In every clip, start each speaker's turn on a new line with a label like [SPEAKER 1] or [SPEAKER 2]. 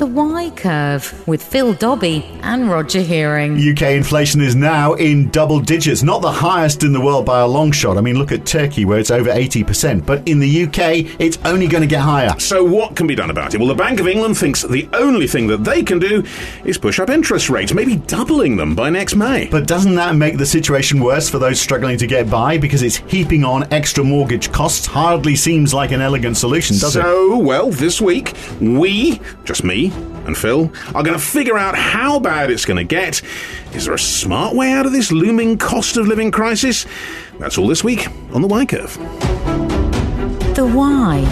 [SPEAKER 1] The Why Curve with Phil Dobbie and Roger Hearing.
[SPEAKER 2] UK inflation is now in double digits, not the highest in the world by a long shot. I mean, look at Turkey where it's over 80%, but in the UK, it's only going to get higher.
[SPEAKER 3] So, what can be done about it? Well, the Bank of England thinks the only thing that they can do is push up interest rates, maybe doubling them by next May.
[SPEAKER 2] But doesn't that make the situation worse for those struggling to get by because it's heaping on extra mortgage costs? Hardly seems like an elegant solution, does
[SPEAKER 3] so,
[SPEAKER 2] it?
[SPEAKER 3] So, well, this week, we, just me, and Phil are going to figure out how bad it's going to get. Is there a smart way out of this looming cost of living crisis? That's all this week on the Why Curve.
[SPEAKER 1] The Why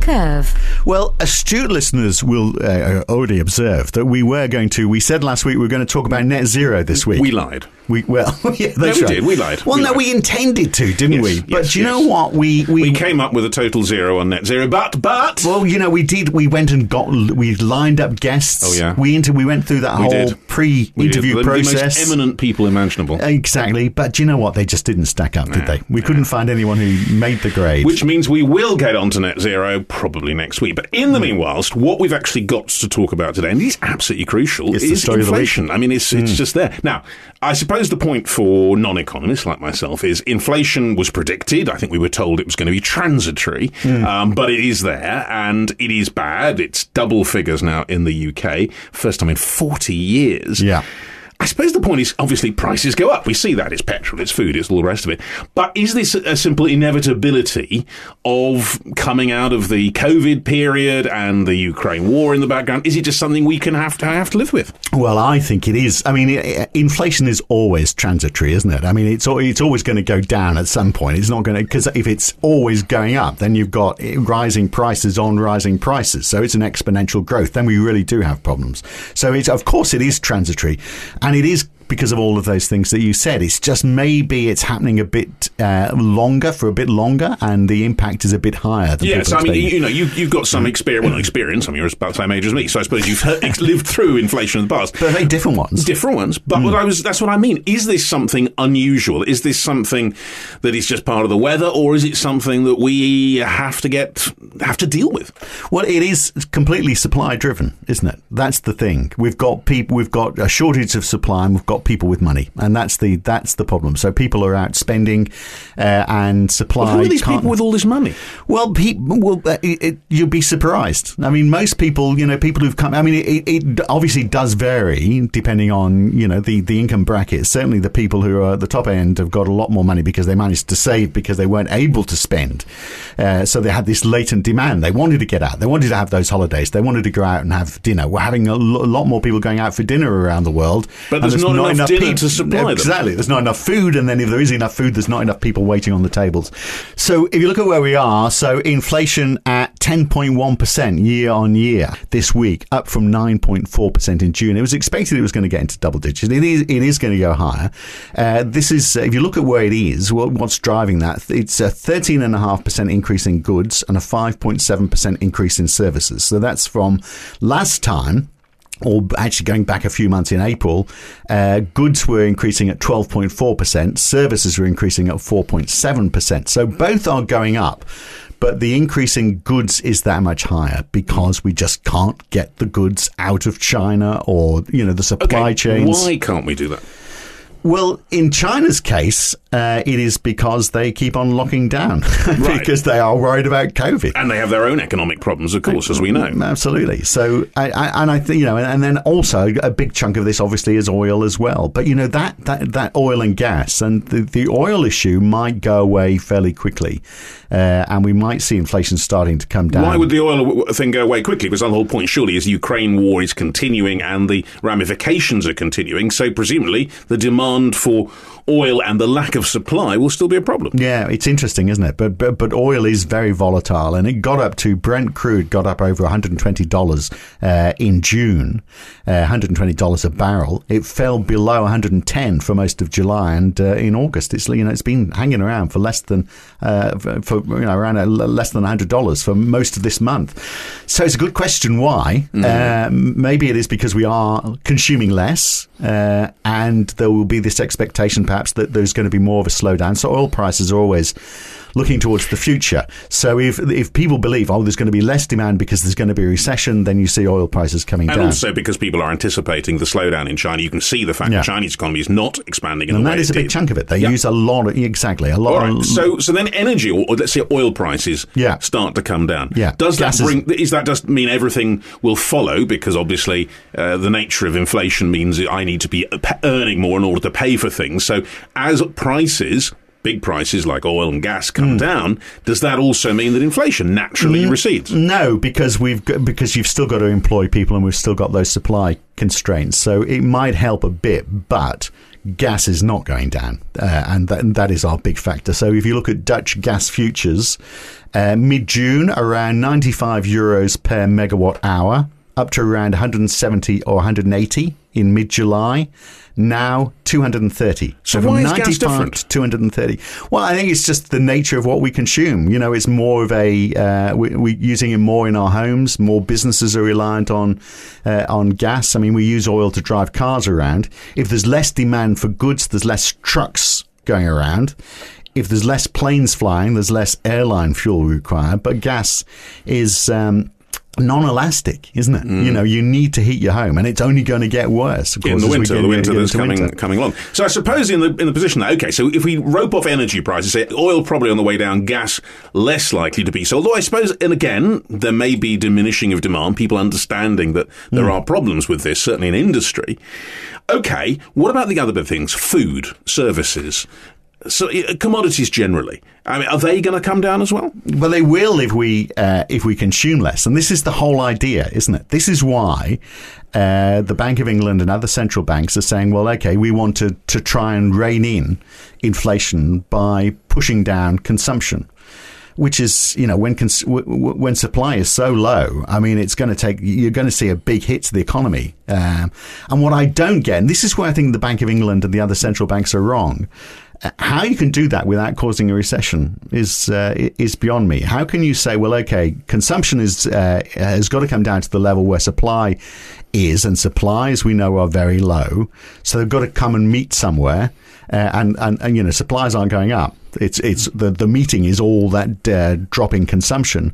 [SPEAKER 1] Curve.
[SPEAKER 2] Well, astute listeners will uh, already observe that we were going to. We said last week we were going to talk about net zero this week.
[SPEAKER 3] We lied.
[SPEAKER 2] We well, yeah, that's
[SPEAKER 3] no, we
[SPEAKER 2] right.
[SPEAKER 3] did. We lied.
[SPEAKER 2] Well,
[SPEAKER 3] we
[SPEAKER 2] no,
[SPEAKER 3] lied.
[SPEAKER 2] we intended to, didn't
[SPEAKER 3] Yes,
[SPEAKER 2] we? But do you
[SPEAKER 3] yes.
[SPEAKER 2] know what? We, we
[SPEAKER 3] We came up with a total zero on net zero, but but
[SPEAKER 2] Well, you know, we did. We went and got. We lined up guests.
[SPEAKER 3] Oh, yeah.
[SPEAKER 2] We into. We went through that
[SPEAKER 3] We
[SPEAKER 2] whole
[SPEAKER 3] did.
[SPEAKER 2] pre-interview.
[SPEAKER 3] The-
[SPEAKER 2] process.
[SPEAKER 3] The most eminent people imaginable.
[SPEAKER 2] Exactly, but do you know what? They just didn't stack up, did they? We couldn't find anyone who made the grade.
[SPEAKER 3] Which means we will get onto net zero probably next week. But in the
[SPEAKER 2] Hmm.
[SPEAKER 3] meanwhile, what we've actually got to talk about today, and it is absolutely crucial,
[SPEAKER 2] It's the
[SPEAKER 3] is
[SPEAKER 2] story of the week.
[SPEAKER 3] Inflation. I mean, it's, it's just there. Now, I suppose the point for non economists like myself is inflation was predicted. I think we were told it was going to be transitory,
[SPEAKER 2] Hmm.
[SPEAKER 3] um, but it is there and it is bad. It's double figures now in the UK, first time in 40 years.
[SPEAKER 2] Yeah.
[SPEAKER 3] I suppose the point is obviously prices go up. We see that it's petrol, it's food, it's all the rest of it. But is this a simple inevitability of coming out of the COVID period and the Ukraine war in the background? Is it just something we can have to have to live with?
[SPEAKER 2] Well, I think it is. I mean, inflation is always transitory, isn't it? I mean, it's it's always going to go down at some point. It's not going to because if it's always going up, then you've got rising prices on rising prices. So it's an exponential growth. Then we really do have problems. So it's of course it is transitory, and it is. Because of all of those things that you said, it's just maybe it's happening a bit uh, longer for a bit longer, and the impact is a bit higher. Than
[SPEAKER 3] Yes, I mean, you, you know, you, you've got some experience, well, not experience, I mean, you're about the same age as me, so I suppose you've heard, lived through inflation in the past.
[SPEAKER 2] But very different ones.
[SPEAKER 3] Different ones, but what I was, that's what I mean. Is this something unusual? Is this something that is just part of the weather, or is it something that we have to get, have to deal with?
[SPEAKER 2] Well, it is completely supply driven, isn't it? That's the thing. We've got people. We've got a shortage of supply, and we've got people with money, and that's the that's the problem. So people are out spending, uh, and supply.
[SPEAKER 3] Who are these people with all this money?
[SPEAKER 2] Well, people. Well, uh, it, it, you'll be surprised. I mean, most people. You know, people who've come. I mean, it, it obviously does vary depending on you know the the income bracket. Certainly, the people who are at the top end have got a lot more money because they managed to save because they weren't able to spend. Uh, so they had this latent demand. They wanted to get out. They wanted to have those holidays. They wanted to go out and have dinner. We're having a lot more people going out for dinner around the world.
[SPEAKER 3] But
[SPEAKER 2] and
[SPEAKER 3] there's not enough dinner
[SPEAKER 2] peop-
[SPEAKER 3] to supply them.
[SPEAKER 2] Exactly. There's not enough food, and then if there is enough food, there's not enough people waiting on the tables. So if you look at where we are, so inflation at 10.1% year on year this week, up from 9.4% in June. It was expected it was going to get into double digits. It is, it is going to go higher. Uh, this is, if you look at where it is, what, what's driving that? It's a 13.5% increase in goods and a 5.7% increase in services. So that's from last time or actually going back a few months in April, uh, goods were increasing at 12.4%, services were increasing at 4.7%. So both are going up. But the increase in goods is that much higher because we just can't get the goods out of China or, you know, the supply chains.
[SPEAKER 3] Why can't we do that?
[SPEAKER 2] Well, in China's case, uh, it is because they keep on locking down
[SPEAKER 3] Right.
[SPEAKER 2] because they are worried about COVID.
[SPEAKER 3] And they have their own economic problems, of course, as we know.
[SPEAKER 2] Absolutely. So, I, I, and I think you know, and then also a big chunk of this obviously is oil as well. But you know that that, that oil and gas and the, the oil issue might go away fairly quickly, uh, and we might see inflation starting to come down.
[SPEAKER 3] Why would the oil thing go away quickly? Because the whole point, surely, is the Ukraine war is continuing and the ramifications are continuing. So presumably, the demand for oil and the lack of supply will still be a problem.
[SPEAKER 2] Yeah, it's interesting, isn't it? But, but but oil is very volatile, and it got up to Brent crude got up over one hundred and twenty dollars uh, in June, uh, one hundred and twenty dollars a barrel. It fell below one hundred and ten for most of July, and uh, in August, it's you know it's been hanging around for less than uh, for, you know around less than hundred dollars for most of this month. So it's a good question why. Uh, maybe it is because we are consuming less, uh, and there will be this expectation perhaps that there's going to be more of a slowdown. So oil prices are always looking towards the future. So if if people believe, oh, there's going to be less demand because there's going to be a recession, then you see oil prices coming
[SPEAKER 3] And
[SPEAKER 2] down.
[SPEAKER 3] also because people are anticipating the slowdown in China, you can see the fact
[SPEAKER 2] Yeah.
[SPEAKER 3] the Chinese economy is not expanding in
[SPEAKER 2] and
[SPEAKER 3] the
[SPEAKER 2] that
[SPEAKER 3] way
[SPEAKER 2] is a big
[SPEAKER 3] did.
[SPEAKER 2] chunk of it. They
[SPEAKER 3] Yeah.
[SPEAKER 2] use a lot of exactly a lot.
[SPEAKER 3] All right.
[SPEAKER 2] of,
[SPEAKER 3] So, so then energy, or, let's say oil prices,
[SPEAKER 2] Yeah.
[SPEAKER 3] start to come down.
[SPEAKER 2] Yeah.
[SPEAKER 3] Does that
[SPEAKER 2] Gas is-
[SPEAKER 3] bring? Is that just mean everything will follow? Because obviously, uh, the nature of inflation means I need to be earning more in order to pay for things. So, as prices. Big prices like oil and gas come down. Does that also mean that inflation naturally recedes?
[SPEAKER 2] No, because we've got, because you've still got to employ people, and we've still got those supply constraints. So it might help a bit, but gas is not going down, uh, and that, and that is our big factor. So if you look at Dutch gas futures, uh, mid June around ninety five euros per megawatt hour, up to around one hundred and seventy or one hundred and eighty in mid July. Now 230.
[SPEAKER 3] So
[SPEAKER 2] from
[SPEAKER 3] why is gas
[SPEAKER 2] 95
[SPEAKER 3] different?
[SPEAKER 2] to 230. Well, I think it's just the nature of what we consume. You know, it's more of a uh, we, we're using it more in our homes. More businesses are reliant on uh, on gas. I mean, we use oil to drive cars around. If there's less demand for goods, there's less trucks going around. If there's less planes flying, there's less airline fuel required. But gas is. Um, non-elastic, isn't it? You know, you need to heat your home, and it's only going to get worse. Of
[SPEAKER 3] Mm. in the winter,
[SPEAKER 2] get-
[SPEAKER 3] the winter that's coming
[SPEAKER 2] winter.
[SPEAKER 3] coming along. So I suppose in the in the position that okay, so if we rope off energy prices, say oil probably on the way down, gas less likely to be so. Although I suppose, and again, there may be diminishing of demand, people understanding that there
[SPEAKER 2] Hmm.
[SPEAKER 3] are problems with this, certainly in industry. Okay, what about the other big things? Food, services. So commodities generally, I mean, are they going to come down as well?
[SPEAKER 2] Well, they will if we uh, if we consume less, and this is the whole idea, isn't it? This is why uh, the Bank of England and other central banks are saying, "Well, okay, we want to to try and rein in inflation by pushing down consumption." Which is, you know, when cons- when supply is so low, I mean, it's going to take you're going to see a big hit to the economy. Um, and what I don't get, and this is where I think the Bank of England and the other central banks are wrong, how you can do that without causing a recession is uh, is beyond me. How can you say, well, okay, consumption is uh, has got to come down to the level where supply is, and supplies we know are very low, so they've got to come and meet somewhere, uh, and, and and you know supplies aren't going up. It's it's the the meeting is all that uh, drop consumption.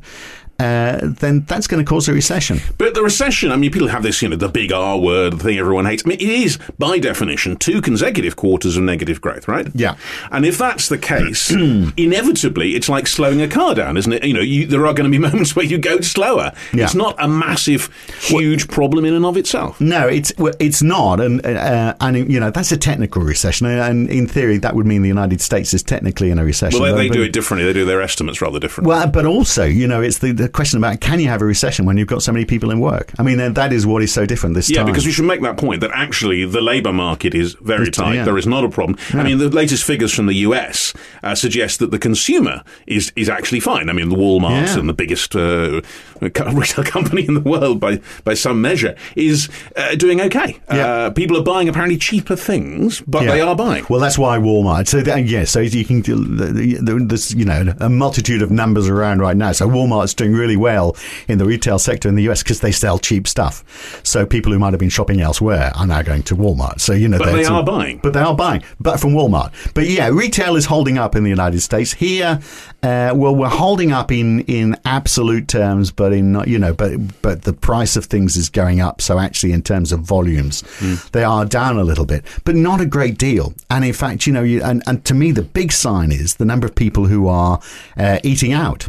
[SPEAKER 2] Uh, then that's going to cause a recession.
[SPEAKER 3] But the recession, I mean, people have this, you know, the big R word, the thing everyone hates. I mean, it is, by definition, two consecutive quarters of negative growth, right?
[SPEAKER 2] Yeah.
[SPEAKER 3] And if that's the case, inevitably, it's like slowing a car down, isn't it? You know, you, there are going to be moments where you go slower.
[SPEAKER 2] Yeah.
[SPEAKER 3] It's not a massive, huge problem in and of itself.
[SPEAKER 2] No, it's well, it's not, and uh, and you know that's a technical recession, and in theory that would mean the United States is technically in a recession.
[SPEAKER 3] Well, they, they do it differently. They do their estimates rather differently.
[SPEAKER 2] Well, but also, you know, it's the, the question about can you have a recession when you've got so many people in work? I mean, that is what is so different this
[SPEAKER 3] Yeah,
[SPEAKER 2] time.
[SPEAKER 3] Yeah, because we should make that point that actually the labour market is very
[SPEAKER 2] It's-
[SPEAKER 3] tight.
[SPEAKER 2] yeah.
[SPEAKER 3] There is not a problem. I mean, the latest figures from the US uh, suggest that the consumer is is actually fine. I mean, the Walmarts
[SPEAKER 2] Yeah.
[SPEAKER 3] and the biggest uh, retail company in the world by by some measure is uh, doing okay.
[SPEAKER 2] Yeah.
[SPEAKER 3] Uh, people are buying apparently cheaper things, but
[SPEAKER 2] Yeah.
[SPEAKER 3] they are buying.
[SPEAKER 2] Well, that's why Walmart. So that, yeah, so you can there's you know a multitude of numbers around right now. So Walmart's doing really well in the retail sector in the US because they sell cheap stuff. So people who might have been shopping elsewhere are now going to Walmart. So you know,
[SPEAKER 3] But they buying.
[SPEAKER 2] But they are buying, but from Walmart. But yeah, retail is holding up in the United States. Here, uh, well, we're holding up in in absolute terms, but in you know, but but the price of things is going up. So actually, in terms of volumes, they are down a little bit, but not a great deal. And in fact, you know, you, and and to me, the big sign is the number of people who are uh, eating out.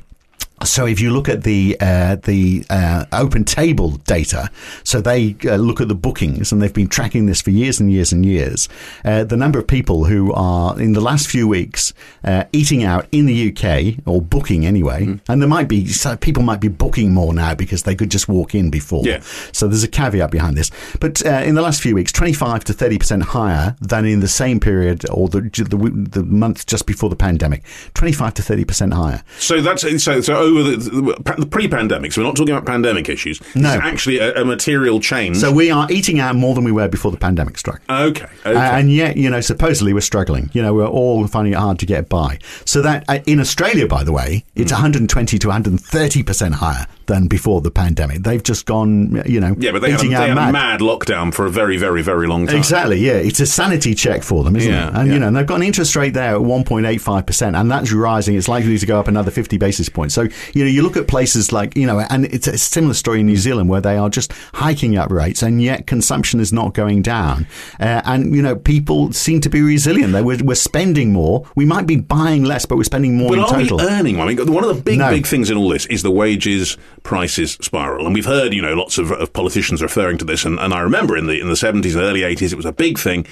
[SPEAKER 2] So if you look at the uh, the uh, OpenTable data, so they uh, look at the bookings, and they've been tracking this for years and years and years. Uh, the number of people who are in the last few weeks uh, eating out in the UK or booking anyway,
[SPEAKER 3] Mm-hmm.
[SPEAKER 2] and there might be so people might be booking more now because they could just walk in before.
[SPEAKER 3] Yeah.
[SPEAKER 2] So there's a caveat behind this. But uh, in the last few weeks, 25 to 30 percent higher than in the same period or the the, the month just before the pandemic. 25 to 30 percent higher.
[SPEAKER 3] So that's so so over the, the, pre-pandemic. So we're not talking about pandemic issues.
[SPEAKER 2] No.
[SPEAKER 3] It's actually a, a material change.
[SPEAKER 2] So we are eating out more than we were before the pandemic struck.
[SPEAKER 3] okay, okay.
[SPEAKER 2] Uh, and yet, you know, supposedly we're struggling. You know, we're all finding it hard to get by. So that uh, in Australia, by the way, it's 120 to 130 percent higher than before the pandemic. They've just gone, you know,
[SPEAKER 3] yeah, but they had, they had
[SPEAKER 2] mad.
[SPEAKER 3] a mad lockdown for a very, very, very long time.
[SPEAKER 2] Exactly, yeah. It's a sanity check for them, isn't
[SPEAKER 3] Yeah,
[SPEAKER 2] it? And,
[SPEAKER 3] yeah.
[SPEAKER 2] you know, and they've got an interest rate there at 1.85%, and that's rising. It's likely to go up another 50 basis points. So, you know, you look at places like, you know, and it's a similar story in New Zealand where they are just hiking up rates, and yet consumption is not going down. Uh, and, you know, people seem to be resilient. They, we're, we're spending more. We might be buying less, but we're spending more
[SPEAKER 3] But
[SPEAKER 2] in total.
[SPEAKER 3] earning more? I mean, one of the big,
[SPEAKER 2] No.
[SPEAKER 3] big things in all this is the wages prices spiral. And we've heard, you know, lots of, of politicians referring to this. And, and I remember in the, in the 70s and early 80s, it was a big thing.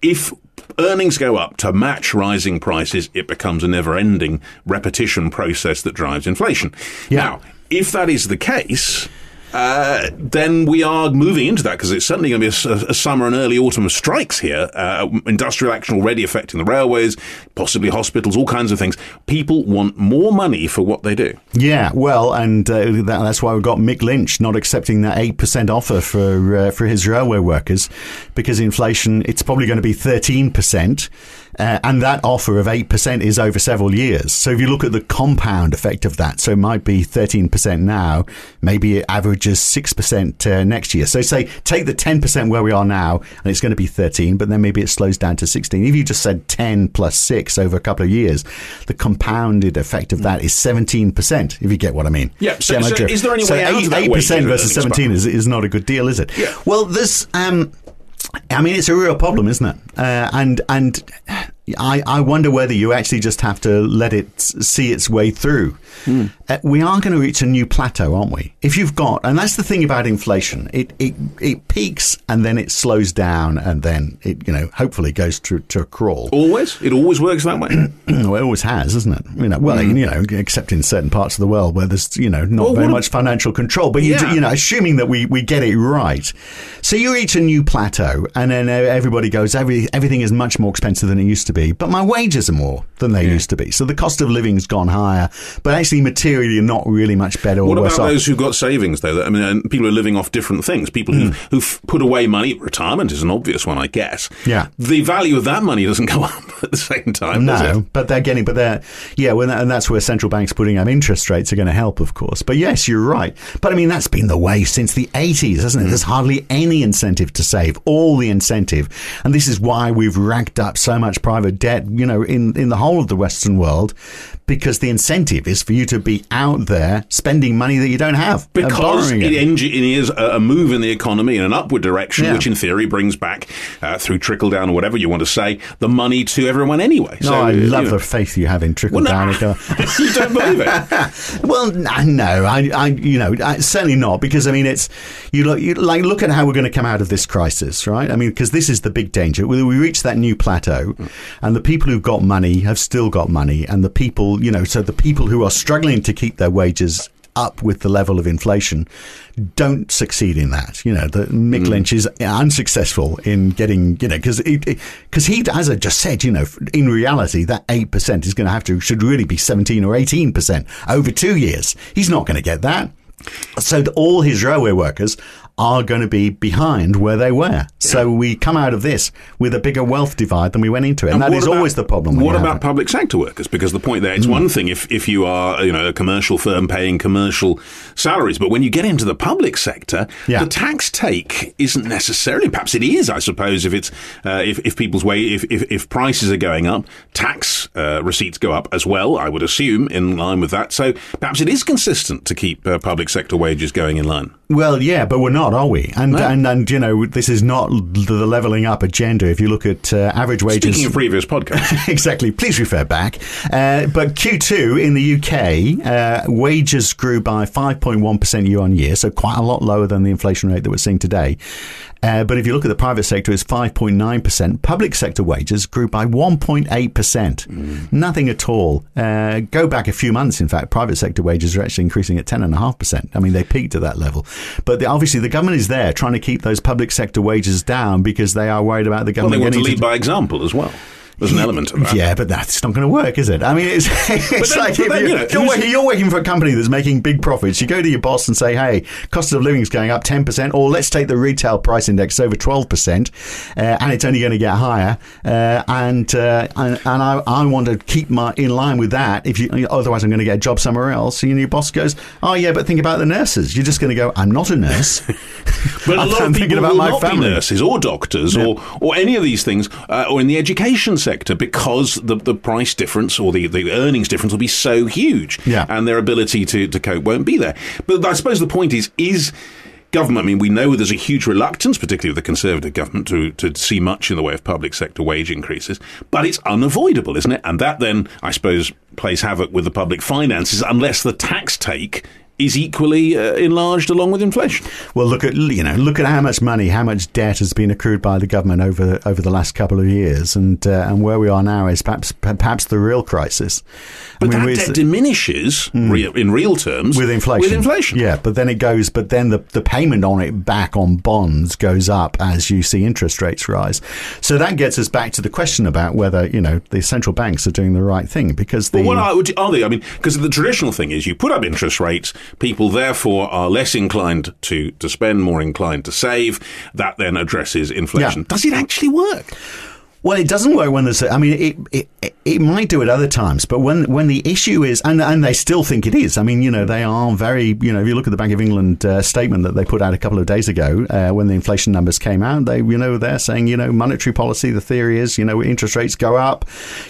[SPEAKER 3] If earnings go up to match rising prices, it becomes a never ending repetition process that drives inflation.
[SPEAKER 2] Yeah.
[SPEAKER 3] Now, if that is the case, uh, then we are moving into that because it's certainly going to be a summer and early autumn of strikes here. Uh, industrial action already affecting the railways, possibly hospitals, all kinds of things. People want more money for what they do.
[SPEAKER 2] Yeah, well, and uh, that, that's why we've got Mick Lynch not accepting that eight percent offer for uh, for his railway workers, because inflation it's probably going to be thirteen percent, uh, and that offer of eight percent is over several years. So if you look at the compound effect of that, so it might be thirteen percent now, maybe it averages six percent uh, next year. So say take the ten percent where we are now, and it's going to be thirteen, but then maybe it slows down to sixteen. If you just said ten plus six over a couple of years, the compounded effect of that is seventeen percent. If you get what I mean.
[SPEAKER 3] Yeah, so- so is there any
[SPEAKER 2] so
[SPEAKER 3] way out of that
[SPEAKER 2] Eight percent versus seventeen is, is not a good deal, is it?
[SPEAKER 3] Yeah.
[SPEAKER 2] Well, this. Um, I mean, it's a real problem, isn't it? Uh, and and I, I wonder whether you actually just have to let it see its way through.
[SPEAKER 3] Hmm.
[SPEAKER 2] Uh, we are going to reach a new plateau, aren't we? If you've got, and that's the thing about inflation, it it, it peaks and then it slows down and then it you know hopefully goes to to a crawl.
[SPEAKER 3] Always? It always works that way?
[SPEAKER 2] well, it always has, isn't it? You know, well, you know, except in certain parts of the world where there's you know not.
[SPEAKER 3] Well,
[SPEAKER 2] very much financial control. But you,
[SPEAKER 3] Yeah.
[SPEAKER 2] do- you know, assuming that we, we get it right, so you reach a new plateau, and then everybody goes, every everything is much more expensive than it used to be. But my wages are more than they used to be, so the cost of living's gone higher. But actually, materially, not really much better or
[SPEAKER 3] What about
[SPEAKER 2] off.
[SPEAKER 3] those who've got savings, though? That- I mean, people are living off different things. People who've, hmm. who've put away money. Retirement is an obvious one, I guess.
[SPEAKER 2] Yeah.
[SPEAKER 3] The value of that money doesn't go up at the same time, does
[SPEAKER 2] No,
[SPEAKER 3] it?
[SPEAKER 2] but they're getting, but they're, yeah, well, and that's where central banks putting up interest rates are going to help, of course. But yes, you're right. But I mean, that's been the way since the 80s, hasn't it? Hmm. There's hardly any incentive to save, all the incentive. And this is why we've racked up so much private debt, you know, in, in the whole of the Western world, because the incentive is for you to be out there spending money that you don't have.
[SPEAKER 3] Because
[SPEAKER 2] borrowing
[SPEAKER 3] it engineers a, move in the economy in an upward direction,
[SPEAKER 2] Yeah.
[SPEAKER 3] which in theory brings back, uh, through trickle down or whatever you want to say, the money to everyone anyway.
[SPEAKER 2] No,
[SPEAKER 3] So,
[SPEAKER 2] I
[SPEAKER 3] you
[SPEAKER 2] love
[SPEAKER 3] know.
[SPEAKER 2] the faith you have in trickle
[SPEAKER 3] Well,
[SPEAKER 2] down.
[SPEAKER 3] no. you don't believe it.
[SPEAKER 2] Well, no, I, I, you know, I, certainly not because I mean, it's you look, you like look at how we're going to come out of this crisis, right? I mean, because this is the big danger. We, we reach that new plateau, and the people who've got money have still got money, and the people, you know, so the people who are struggling to keep their wages up with the level of inflation don't succeed in that. You know, the Mick mm. Lynch is unsuccessful in getting, you know, because because he, as I just said, you know, in reality, that eight percent is going to have to should really be seventeen or eighteen percent over two years. He's not going to get that. So all his railway workers are going to be behind where they were. So we come out of this with a bigger wealth divide than we went into it, and, that
[SPEAKER 3] what
[SPEAKER 2] is
[SPEAKER 3] about-
[SPEAKER 2] always the problem.
[SPEAKER 3] What about public sector workers? Because the point there, it's
[SPEAKER 2] Hmm.
[SPEAKER 3] one thing if, if you are, you know, a commercial firm paying commercial salaries, but when you get into the public sector,
[SPEAKER 2] Yeah.
[SPEAKER 3] the tax take isn't necessarily. Perhaps it is, I suppose, if it's uh, if if people's way if, if if prices are going up, tax uh, receipts go up as well. I would assume in line with that. So perhaps it is consistent to keep uh, public sector wages going in line.
[SPEAKER 2] Well, yeah, but we're not, are we? And
[SPEAKER 3] No.
[SPEAKER 2] and and you know, this is not the leveling up agenda. If you look at uh, average wages,
[SPEAKER 3] Speaking of previous podcasts.
[SPEAKER 2] exactly. Please refer back. Uh, but Q2 in the UK, uh, wages grew by 5.1% year on year, so quite a lot lower than the inflation rate that we're seeing today. Uh, but if you look at the private sector, it's 5.9%. Public sector wages grew by 1.8%. Nothing at all. Uh, go back a few months, in fact, private sector wages are actually increasing at 10.5%. I mean, they peaked at that level. But the, obviously, the government is there trying to keep those public sector wages down because they are worried about the government.
[SPEAKER 3] well, they want to lead by example as well. There's an element of that.
[SPEAKER 2] Yeah, but that's not going to work, is it? I mean, it's, it's
[SPEAKER 3] then-
[SPEAKER 2] like
[SPEAKER 3] then,
[SPEAKER 2] you,
[SPEAKER 3] you know,
[SPEAKER 2] you're, working, you're working for a company that's making big profits. You go to your boss and say, "Hey, cost of living is going up ten percent, or let's take the retail price index over twelve percent, uh, and it's only going to get higher." Uh, and uh, and, and I, I want to keep my in line with that. If you otherwise, I'm going to get a job somewhere else. And your boss goes, "Oh yeah, but think about the nurses." You're just going to go, "I'm not a nurse."
[SPEAKER 3] But a
[SPEAKER 2] I'm
[SPEAKER 3] lot of
[SPEAKER 2] thinking about
[SPEAKER 3] will
[SPEAKER 2] my
[SPEAKER 3] not
[SPEAKER 2] family.
[SPEAKER 3] be nurses or doctors or, or any of these things, uh, or in the education sector, because the, the price difference or the, the earnings difference will be so huge,
[SPEAKER 2] Yeah.
[SPEAKER 3] and their ability to, to cope won't be there. But I suppose the point is, is government, I mean, we know there's a huge reluctance, particularly with the Conservative government, to, to see much in the way of public sector wage increases, but it's unavoidable, isn't it? And that then, I suppose, plays havoc with the public finances unless the tax take is equally uh, enlarged along with inflation.
[SPEAKER 2] Well, look at you know look at how much money, how much debt has been accrued by the government over over the last couple of years, and uh, and where we are now is perhaps perhaps the real crisis.
[SPEAKER 3] But that debt diminishes real, in real terms
[SPEAKER 2] with inflation.
[SPEAKER 3] With inflation,
[SPEAKER 2] yeah. But then it goes. But then the the payment on it back on bonds goes up as you see interest rates rise. So that gets us back to the question about whether you know the central banks are doing the right thing because the
[SPEAKER 3] But what are, are they? I mean, because the traditional thing is you put up interest rates, people therefore are less inclined to, to spend, more inclined to save. That then addresses inflation.
[SPEAKER 2] Yeah.
[SPEAKER 3] Does it actually work?
[SPEAKER 2] Well, it doesn't work when there's. I mean, it, it it- might do at other times, but when when the issue is, and and they still think it is. I mean, you know, they are very. You know, if you look at the Bank of England uh, statement that they put out a couple of days ago, uh, when the inflation numbers came out, they you know they're saying you know monetary policy. The theory is you know interest rates go up,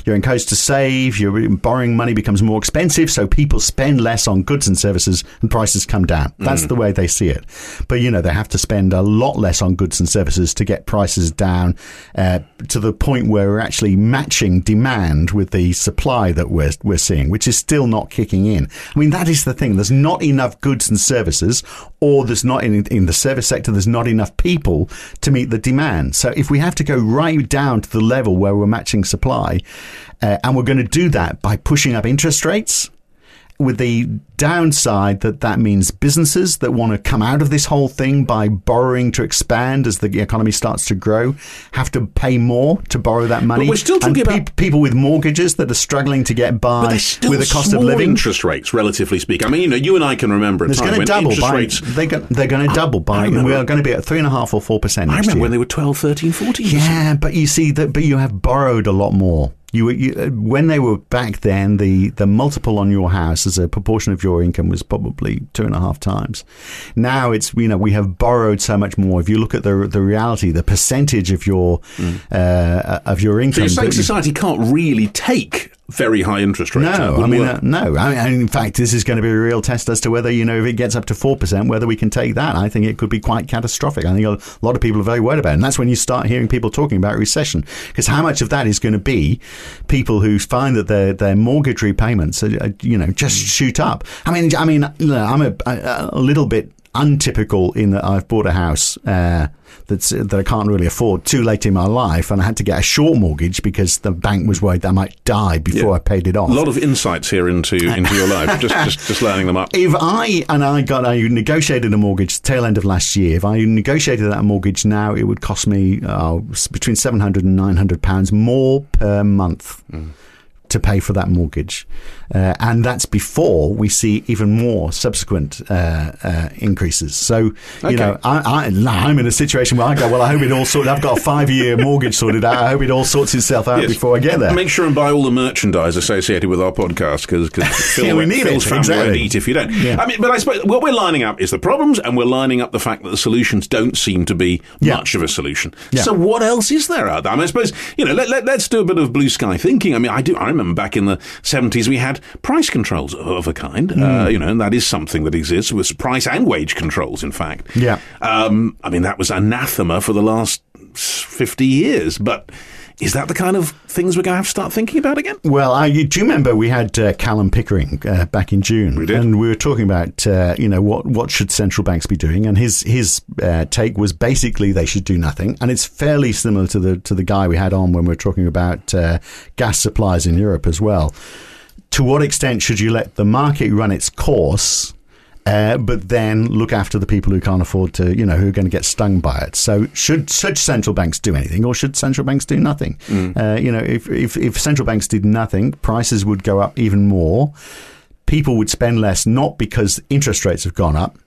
[SPEAKER 2] you're encouraged to save, your borrowing money becomes more expensive, so people spend less on goods and services, and prices come down. That's the way they see it. But you know, they have to spend a lot less on goods and services to get prices down uh, to the point where we're actually matching demand with the supply that we're we're seeing, which is still not kicking in. I mean, that is the thing. There's not enough goods and services, or there's not in in the service sector. There's not enough people to meet the demand. So if we have to go right down to the level where we're matching supply, uh, and we're going to do that by pushing up interest rates with the downside that that means businesses that want to come out of this whole thing by borrowing to expand as the economy starts to grow have to pay more to borrow that money.
[SPEAKER 3] But we're still
[SPEAKER 2] and
[SPEAKER 3] talking
[SPEAKER 2] pe-
[SPEAKER 3] about-
[SPEAKER 2] people with mortgages that are struggling to get by with the cost of living.
[SPEAKER 3] interest rates, relatively speaking. I mean, you know, you and I can remember a time
[SPEAKER 2] going to
[SPEAKER 3] when
[SPEAKER 2] double
[SPEAKER 3] interest
[SPEAKER 2] by
[SPEAKER 3] rates.
[SPEAKER 2] they go, they're going to double by we are going to be at three and a half or four percent
[SPEAKER 3] I remember
[SPEAKER 2] year.
[SPEAKER 3] when they were 12, 13, 14.
[SPEAKER 2] Yeah, but you see that, but you have borrowed a lot more. You, you uh, when they were back then, the the multiple on your house as a proportion of your income was probably two and a half times. Now it's you know we have borrowed so much more. If you look at the the reality, the percentage of your uh, of your
[SPEAKER 3] So
[SPEAKER 2] income.
[SPEAKER 3] you're saying society can't really take very high interest rates?
[SPEAKER 2] No, I mean, uh, no. I mean, and in fact, this is going to be a real test as to whether, you know, if it gets up to 4%, whether we can take that. I think it could be quite catastrophic. I think a lot of people are very worried about it. And that's when you start hearing people talking about recession. Because how much of that is going to be people who find that their, their mortgage repayments, are, are, you know, just shoot up? I mean, I mean, I'm a, a little bit untypical in that I've bought a house uh, that's that I can't really afford too late in my life, and I had to get a short mortgage because the bank was worried that I might die before
[SPEAKER 3] Yeah.
[SPEAKER 2] I paid it off.
[SPEAKER 3] A lot of insights here into into your life. Just just just learning them up.
[SPEAKER 2] if I and I got I negotiated a mortgage tail end of last year. If I negotiated that mortgage now, it would cost me uh, between seven hundred and nine hundred pounds more per month. To pay for that mortgage, uh, and that's before we see even more subsequent uh, uh, increases. So, you
[SPEAKER 3] Okay.
[SPEAKER 2] know, I, I, I'm in a situation where I go, well, I hope it all sorted. I've got a five-year mortgage sorted out. I hope it all sorts itself out
[SPEAKER 3] Yes.
[SPEAKER 2] before I get there.
[SPEAKER 3] Make sure and buy all the merchandise associated with our podcast because Phil,
[SPEAKER 2] Yeah, we need
[SPEAKER 3] Phil's
[SPEAKER 2] it,
[SPEAKER 3] family
[SPEAKER 2] exactly.
[SPEAKER 3] won't eat if you don't.
[SPEAKER 2] Yeah.
[SPEAKER 3] I mean, but I suppose what we're lining up is the problems, and we're lining up the fact that the solutions don't seem to be
[SPEAKER 2] Yeah.
[SPEAKER 3] much of a solution. So what else is there out there? I mean, I suppose you know. Let, let, let's do a bit of blue sky thinking. I mean, I do. I remember back in the seventies we had price controls of, a kind.
[SPEAKER 2] Hmm.
[SPEAKER 3] Uh, you know, and that is something that exists with price and wage controls. In fact,
[SPEAKER 2] Yeah.
[SPEAKER 3] Um, I mean, that was anathema for the last fifty years, but. Is that the kind of things we're going to have to start thinking about again?
[SPEAKER 2] Well, I, do you remember we had uh, Callum Pickering uh, back in June?
[SPEAKER 3] We did.
[SPEAKER 2] and we were talking about uh, you know what what should central banks be doing, and his his uh, take was basically they should do nothing, and it's fairly similar to the to the guy we had on when we were talking about uh, gas supplies in Europe as well. To what extent should you let the market run its course? Uh, but then look after the people who can't afford to, you know, who are going to get stung by it. So should should central banks do anything, or should central banks do nothing? Uh, you know, if, if if central banks did nothing, prices would go up even more. People would spend less, not because interest rates have gone up,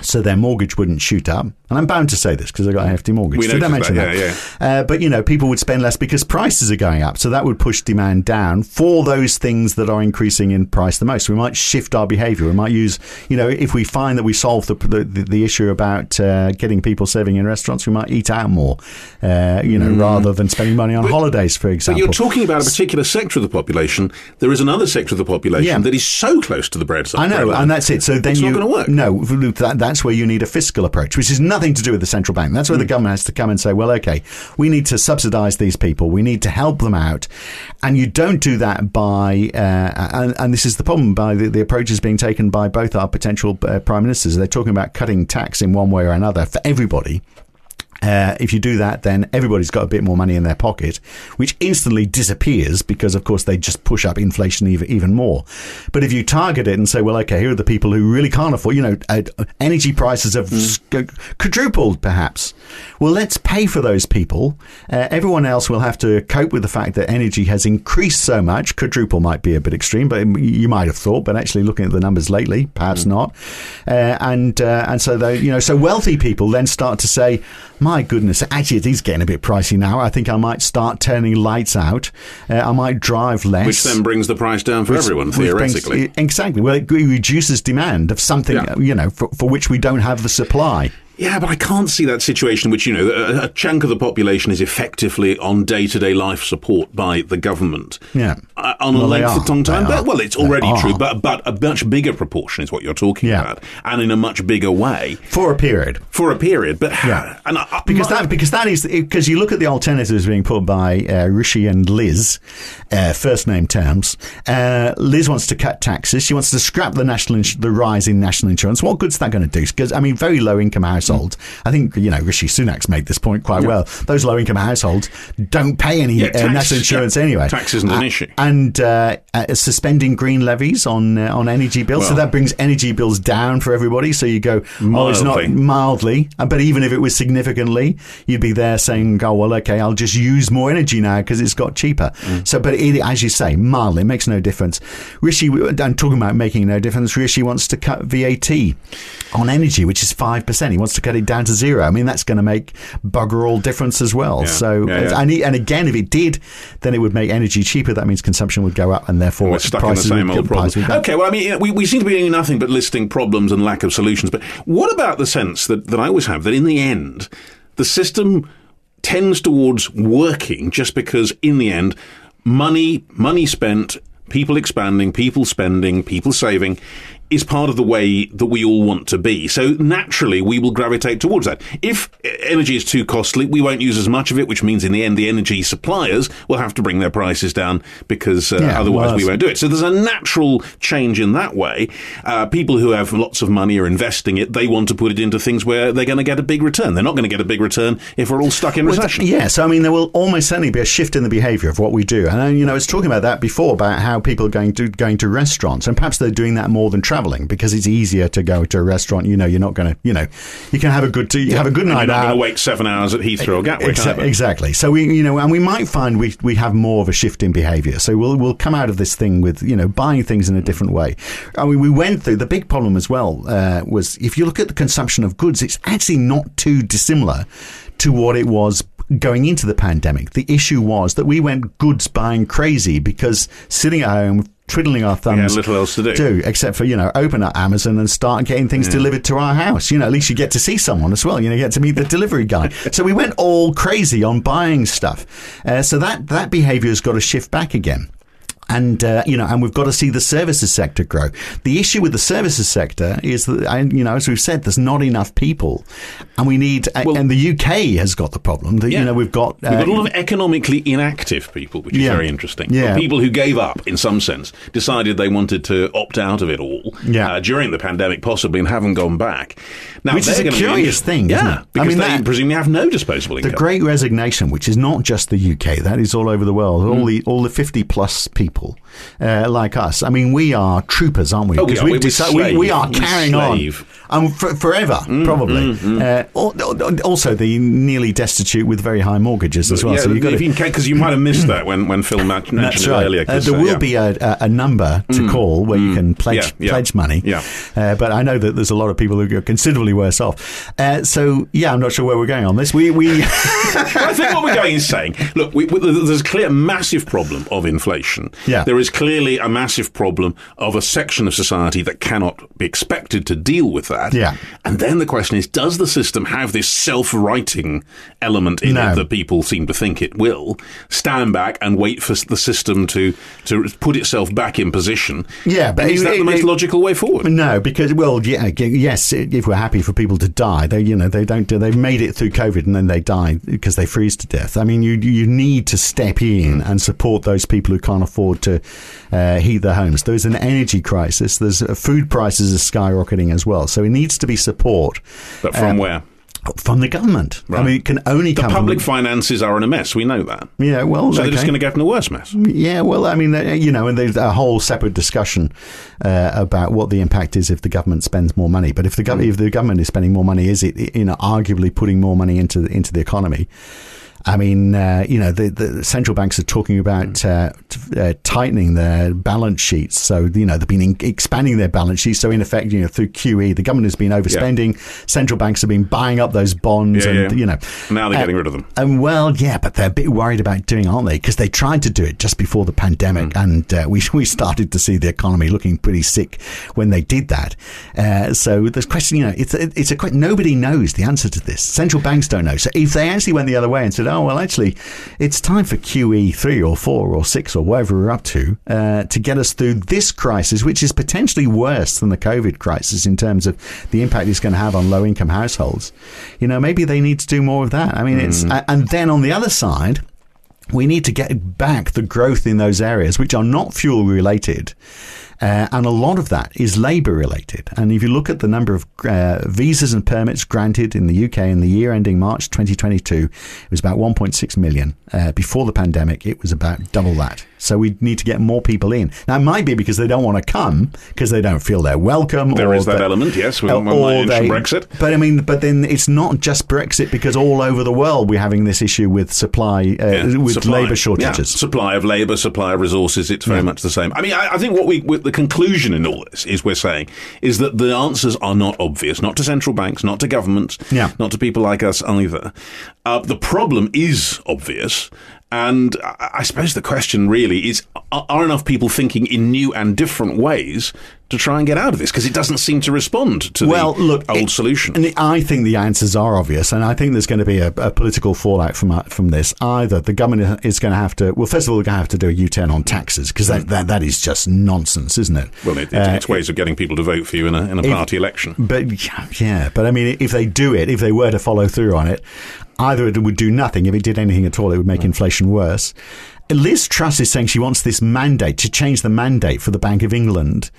[SPEAKER 2] so their mortgage wouldn't shoot up. And I'm bound to say this because I got a hefty mortgage.
[SPEAKER 3] We
[SPEAKER 2] Did I
[SPEAKER 3] noticed
[SPEAKER 2] mention
[SPEAKER 3] that,
[SPEAKER 2] that?
[SPEAKER 3] yeah,
[SPEAKER 2] Uh, but you know, people would spend less because prices are going up, so that would push demand down for those things that are increasing in price the most. We might shift our behaviour. We might use, you know, if we find that we solve the the, the issue about uh, getting people serving in restaurants, we might eat out more, uh, you know, rather than spending money on holidays, for
[SPEAKER 3] Mm. But
[SPEAKER 2] example.
[SPEAKER 3] you're talking about a particular sector of the population. There is another sector of the population
[SPEAKER 2] Yeah.
[SPEAKER 3] that is so close to the bread.
[SPEAKER 2] I know,
[SPEAKER 3] breadline.
[SPEAKER 2] and that's it. So then
[SPEAKER 3] It's
[SPEAKER 2] you
[SPEAKER 3] not gonna work.
[SPEAKER 2] No, that, that's where you need a fiscal approach, which is nothing to do with the central bank. That's where the government has to come and say, well, okay, we need to subsidise these people, we need to help them out, and you don't do that by, uh, and, and this is the problem by the, the approaches being taken by both our potential uh, prime ministers. They're talking about cutting tax in one way or another for everybody. Uh, if you do that, then everybody's got a bit more money in their pocket, which instantly disappears because, of course, they just push up inflation even, even more. But if you target it and say, well, okay, here are the people who really can't afford, you know, uh, energy prices have sc- quadrupled perhaps. Well, let's pay for those people. Uh, everyone else will have to cope with the fact that energy has increased so much. Quadruple might be a bit extreme, but you might have thought, but actually looking at the numbers lately, perhaps not. Uh, and, uh, and so they, you know, so wealthy people then start to say, my goodness, actually, it is getting a bit pricey now. I think I might start turning lights out. Uh, I might drive less.
[SPEAKER 3] which then brings the price down for
[SPEAKER 2] Which-
[SPEAKER 3] everyone
[SPEAKER 2] which brings-
[SPEAKER 3] theoretically.
[SPEAKER 2] exactly. Well, it reduces demand of something,
[SPEAKER 3] Yeah.
[SPEAKER 2] you know, for, for which we don't have the supply.
[SPEAKER 3] Yeah, but I can't see that situation in which, you know, a, a chunk of the population is effectively on day to day life support by the government.
[SPEAKER 2] Yeah.
[SPEAKER 3] Uh, on a
[SPEAKER 2] Well, they
[SPEAKER 3] length of long time. But, well, it's
[SPEAKER 2] They
[SPEAKER 3] already
[SPEAKER 2] are.
[SPEAKER 3] true, but, but a much bigger proportion is what you're talking
[SPEAKER 2] Yeah.
[SPEAKER 3] about. And in a much bigger way
[SPEAKER 2] For a period.
[SPEAKER 3] for a period. But,
[SPEAKER 2] Yeah.
[SPEAKER 3] and I,
[SPEAKER 2] Because
[SPEAKER 3] my-
[SPEAKER 2] that because that is because you look at the alternatives being put by uh, Rishi and Liz, uh, first name terms. Uh, Liz wants to cut taxes. She wants to scrap the national ins- the rise in national insurance. What good's that going to do? Because I mean, very low income households. I think you know Rishi Sunak's made this point quite well. Those low income households don't pay any
[SPEAKER 3] Yeah,
[SPEAKER 2] uh,
[SPEAKER 3] tax-
[SPEAKER 2] national insurance
[SPEAKER 3] yeah,
[SPEAKER 2] anyway.
[SPEAKER 3] tax isn't an
[SPEAKER 2] Uh,
[SPEAKER 3] issue.
[SPEAKER 2] And uh, uh, suspending green levies on uh, on energy bills, so that brings energy bills down for everybody. So you go, oh, it's not
[SPEAKER 3] Mildly.
[SPEAKER 2] mildly, uh, but even if it was significantly, you'd be there saying, "Oh well, okay, I'll just use more energy now because it's got cheaper." So, but it, as you say, mildly makes no difference. Rishi, I'm talking about making no difference, Rishi wants to cut VAT on energy, which is five percent. He wants to cut it down to zero. I mean, that's going to make bugger all difference as well.
[SPEAKER 3] Yeah.
[SPEAKER 2] So,
[SPEAKER 3] Yeah, yeah.
[SPEAKER 2] And, and again, if it did, then it would make energy cheaper. That means consumption would go up, and therefore
[SPEAKER 3] We're stuck in the same
[SPEAKER 2] would,
[SPEAKER 3] old problem.
[SPEAKER 2] prices would
[SPEAKER 3] Okay, well, I mean, you know, we, we seem to be doing nothing but listing problems and lack of solutions. But what about the sense that, that I always have that in the end, the system tends towards working just because in the end, money, money spent, people expanding, people spending, people saving is part of the way that we all want to be. So naturally, we will gravitate towards that. If energy is too costly, we won't use as much of it, which means in the end, the energy suppliers will have to bring their prices down because uh,
[SPEAKER 2] Yeah,
[SPEAKER 3] otherwise we won't do it. So there's a natural change in that way. Uh, people who have lots of money are investing it. They want to put it into things where they're going to get a big return. They're not going to get a big return if we're all stuck in
[SPEAKER 2] Well,
[SPEAKER 3] recession.
[SPEAKER 2] Yeah, so I mean, there will almost certainly be a shift in the behaviour of what we do, and you know, I was talking about that before about how people are going to going to restaurants, and perhaps they're doing that more than travelling because it's easier to go to a restaurant. You know, you're not going to, you know, you can have a good you have a good
[SPEAKER 3] And
[SPEAKER 2] night out.
[SPEAKER 3] wait seven hours at Heathrow or Gatwick.
[SPEAKER 2] Exa- exactly. So we, you know, and we might find we we have more of a shift in behaviour. So we'll we'll come out of this thing with you know buying things in a different way. I mean, we went through the big problem as well uh, was if you look at the consumption of goods, it's actually not too dissimilar to what it was going into the pandemic. The issue was that we went goods buying crazy because sitting at home. Twiddling our thumbs,
[SPEAKER 3] little else to do.
[SPEAKER 2] do except for you know open up Amazon and start getting things delivered to our house. You know, at least you get to see someone as well. You know, you get to meet the delivery guy. so we went all crazy on buying stuff. Uh, so that that behaviour has got to shift back again. And uh, you know, and we've got to see the services sector grow. The issue with the services sector is that, and, you know, as we've said, there's not enough people, and we need.
[SPEAKER 3] Well-
[SPEAKER 2] and the UK has got the problem that
[SPEAKER 3] Yeah.
[SPEAKER 2] you know we've got.
[SPEAKER 3] We've got a
[SPEAKER 2] uh,
[SPEAKER 3] lot of economically inactive people, which is
[SPEAKER 2] Yeah.
[SPEAKER 3] very interesting.
[SPEAKER 2] Yeah.
[SPEAKER 3] People who gave up, in some sense, decided they wanted to opt out of it all
[SPEAKER 2] Yeah.
[SPEAKER 3] uh, during the pandemic, possibly, and haven't gone back. Now,
[SPEAKER 2] Which is a curious thing,
[SPEAKER 3] yeah,
[SPEAKER 2] isn't it? I mean,
[SPEAKER 3] they
[SPEAKER 2] that-
[SPEAKER 3] presumably have no disposable income. The.
[SPEAKER 2] Great Resignation, which is not just the UK, that is all over the world.
[SPEAKER 3] Mm.
[SPEAKER 2] All the all the fifty plus people people uh, like us. I mean, we are troopers, aren't we?
[SPEAKER 3] Oh, we
[SPEAKER 2] Because
[SPEAKER 3] are.
[SPEAKER 2] we've
[SPEAKER 3] We- we
[SPEAKER 2] we, we are carrying on um, for, forever,
[SPEAKER 3] Mm,
[SPEAKER 2] probably. Uh, al- al- also, the nearly destitute with very high mortgages as well.
[SPEAKER 3] yeah,
[SPEAKER 2] so you've got
[SPEAKER 3] you because you might have missed that when, when Phil mentioned
[SPEAKER 2] That's right.
[SPEAKER 3] earlier.
[SPEAKER 2] Uh, there
[SPEAKER 3] uh,
[SPEAKER 2] will
[SPEAKER 3] yeah. Mm.
[SPEAKER 2] be a, a, a number to call where you can pledge
[SPEAKER 3] Yeah,
[SPEAKER 2] pledge money.
[SPEAKER 3] Yeah.
[SPEAKER 2] Uh, but I know that there's a lot of people who are considerably worse off. Uh, so yeah, I'm not sure where we're going on this. We we
[SPEAKER 3] I think what we're going is saying, look, there's a clear massive problem of inflation.
[SPEAKER 2] Yeah.
[SPEAKER 3] There is clearly a massive problem of a section of society that cannot be expected to deal with that.
[SPEAKER 2] Yeah.
[SPEAKER 3] And then the question is, does the system have this self-writing element in
[SPEAKER 2] No.
[SPEAKER 3] it that people seem to think it will? Stand back and wait for the system to, to put itself back in position.
[SPEAKER 2] Yeah, but
[SPEAKER 3] is
[SPEAKER 2] it-
[SPEAKER 3] that the
[SPEAKER 2] it-
[SPEAKER 3] most
[SPEAKER 2] it-
[SPEAKER 3] logical way forward?
[SPEAKER 2] No, because well, yeah, yes. If we're happy for people to die, they, you know, they don't. do They've made it through COVID and then they die because they freeze to death. I mean, you you need to step in and support those people who can't afford to uh, heat their homes. There's an energy crisis. There's uh, food prices are skyrocketing as well. So it needs to be support
[SPEAKER 3] But from
[SPEAKER 2] Uh,
[SPEAKER 3] where?
[SPEAKER 2] from the government. I mean, it can only
[SPEAKER 3] The public
[SPEAKER 2] from,
[SPEAKER 3] finances are in a mess. We know that.
[SPEAKER 2] yeah, well,
[SPEAKER 3] So they're just going to get in a worse mess.
[SPEAKER 2] Yeah, well, I mean, uh, you know, and there's a whole separate discussion uh, about what the impact is if the government spends more money. But if the gov- if the government is spending more money, is it you know arguably putting more money into the, into the economy? I mean, uh, you know, the, the central banks are talking about uh, uh, tightening their balance sheets. So, you know, they've been in- expanding their balance sheets. So, in effect, you know, through QE, the government has been overspending. Central banks have been buying up those bonds,
[SPEAKER 3] Yeah,
[SPEAKER 2] and
[SPEAKER 3] yeah.
[SPEAKER 2] you know,
[SPEAKER 3] Now they're
[SPEAKER 2] uh,
[SPEAKER 3] getting rid of them.
[SPEAKER 2] and well, yeah, but they're a bit worried about doing, aren't they? Because they tried to do it just before the pandemic,
[SPEAKER 3] Hmm.
[SPEAKER 2] and uh, we we started to see the economy looking pretty sick when they did that. Uh, so there's question, you know, it's a, it's a que- nobody knows the answer to this. Central banks don't know. So if they actually went the other way and said, oh well, actually, it's time for QE three or four or six or whatever we're up to uh, to get us through this crisis, which is potentially worse than the COVID crisis in terms of the impact it's going to have on low income households. You know, maybe they need to do more of that. I mean, it's a- and then on the other side we need to get back the growth in those areas which are not fuel related. Uh, and a lot of that is labour related. And if you look at the number of uh, visas and permits granted in the UK in the year ending March 2022, it was about 1.6 million. Uh, before the pandemic, it was about double that. So we need to get more people in. Now, it might be because they don't want to come because they don't feel they're welcome.
[SPEAKER 3] There is that element, yes. We
[SPEAKER 2] they-
[SPEAKER 3] Brexit.
[SPEAKER 2] But I mean, but then it's not just Brexit because all over the world we're having this issue with supply, uh,
[SPEAKER 3] Yeah,
[SPEAKER 2] with
[SPEAKER 3] supply.
[SPEAKER 2] labour shortages.
[SPEAKER 3] Yeah, supply of labour, supply of resources. It's very much the same. I mean, I, I think what we with the conclusion in all this is we're saying is that the answers are not obvious, not to central banks, not to governments,
[SPEAKER 2] Yeah.
[SPEAKER 3] not to people like us either. Uh, the problem is obvious. And I suppose the question really is: Are enough people thinking in new and different ways to try and get out of this? Because it doesn't seem to respond to
[SPEAKER 2] well,
[SPEAKER 3] the
[SPEAKER 2] look,
[SPEAKER 3] old
[SPEAKER 2] it-
[SPEAKER 3] solution.
[SPEAKER 2] And I think the answers are obvious, and I think there's going to be a, a political fallout from uh, from this. Either the government is going to have to, well, first of all, they're going to have to do a U-turn on taxes because that, that that is just nonsense, isn't it?
[SPEAKER 3] well, it, it,
[SPEAKER 2] Uh,
[SPEAKER 3] it's ways of getting people to vote for you in a, in a party election.
[SPEAKER 2] But yeah, but I mean, if they do it, if they were to follow through on it, either it would do nothing. If it did anything at all, it would make inflation worse. Liz Truss is saying she wants this mandate to change the mandate for the Bank of England.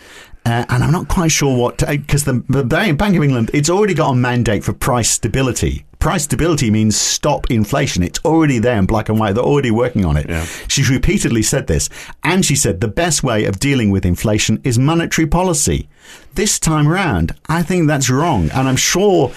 [SPEAKER 2] Uh, and I'm not quite sure what, because the, the Bank of England, it's already got a mandate for price stability. Price stability means stop inflation. It's already there in black and white. They're already working on it.
[SPEAKER 3] Yeah.
[SPEAKER 2] She's repeatedly said this. And she said the best way of dealing with inflation is monetary policy. This time round, I think that's wrong. And I'm sure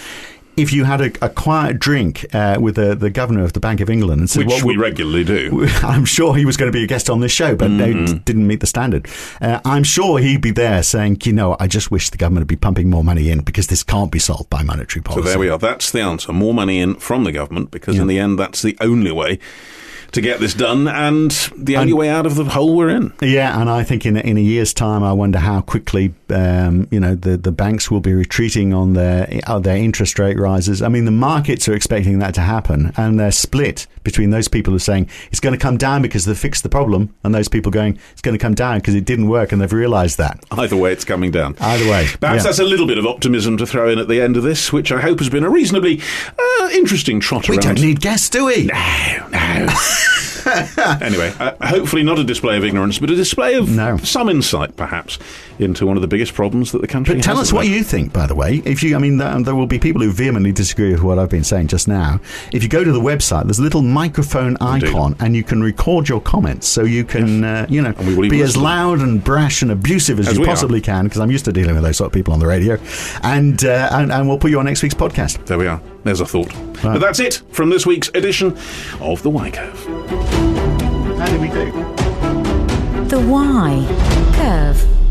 [SPEAKER 2] if you had a, a quiet drink uh, with the, the governor of the Bank of England and said,
[SPEAKER 3] Which we regularly do.
[SPEAKER 2] I'm sure he was going to be a guest on this show, but they
[SPEAKER 3] Mm-hmm.
[SPEAKER 2] d- didn't meet the standard. Uh, I'm sure he'd be there saying, you know, I just wish the government would be pumping more money in because this can't be solved by monetary policy.
[SPEAKER 3] So there we are. That's the answer. More money in from the government because in the end, that's the only way to get this done and the only way out of the hole we're in.
[SPEAKER 2] Yeah, and I think in in a year's time, I wonder how quickly um, you know the, the banks will be retreating on their on their interest rate rises. I mean, the markets are expecting that to happen, and they're split between those people who are saying it's going to come down because they fixed the problem, and those people going it's going to come down because it didn't work, and they've realised that.
[SPEAKER 3] Either way, it's coming down.
[SPEAKER 2] Either way,
[SPEAKER 3] Perhaps
[SPEAKER 2] yeah.
[SPEAKER 3] that's a little bit of optimism to throw in at the end of this, which I hope has been a reasonably uh, interesting trot
[SPEAKER 2] We
[SPEAKER 3] around.
[SPEAKER 2] don't need guests, do we?
[SPEAKER 3] no, no. anyway, uh, hopefully not a display of ignorance, but a display of
[SPEAKER 2] No.
[SPEAKER 3] some insight, perhaps, into one of the biggest problems that the country
[SPEAKER 2] But tell us what you think, by the way. If you, I mean, there, there will be people who vehemently disagree with what I've been saying just now. If you go to the website, there's a little microphone
[SPEAKER 3] Indeed.
[SPEAKER 2] icon, and you can record your comments, so you can, uh, you know,
[SPEAKER 3] And we will
[SPEAKER 2] be as loud and brash and abusive as,
[SPEAKER 3] As
[SPEAKER 2] you
[SPEAKER 3] we are.
[SPEAKER 2] possibly can, because I'm used to dealing with those sort of people on the radio. And, uh, and and we'll put you on next week's podcast.
[SPEAKER 3] There we are. There's a thought.
[SPEAKER 2] Right.
[SPEAKER 3] But that's it from this week's edition of The Why Curve.
[SPEAKER 2] How did we do?
[SPEAKER 1] The Why Curve.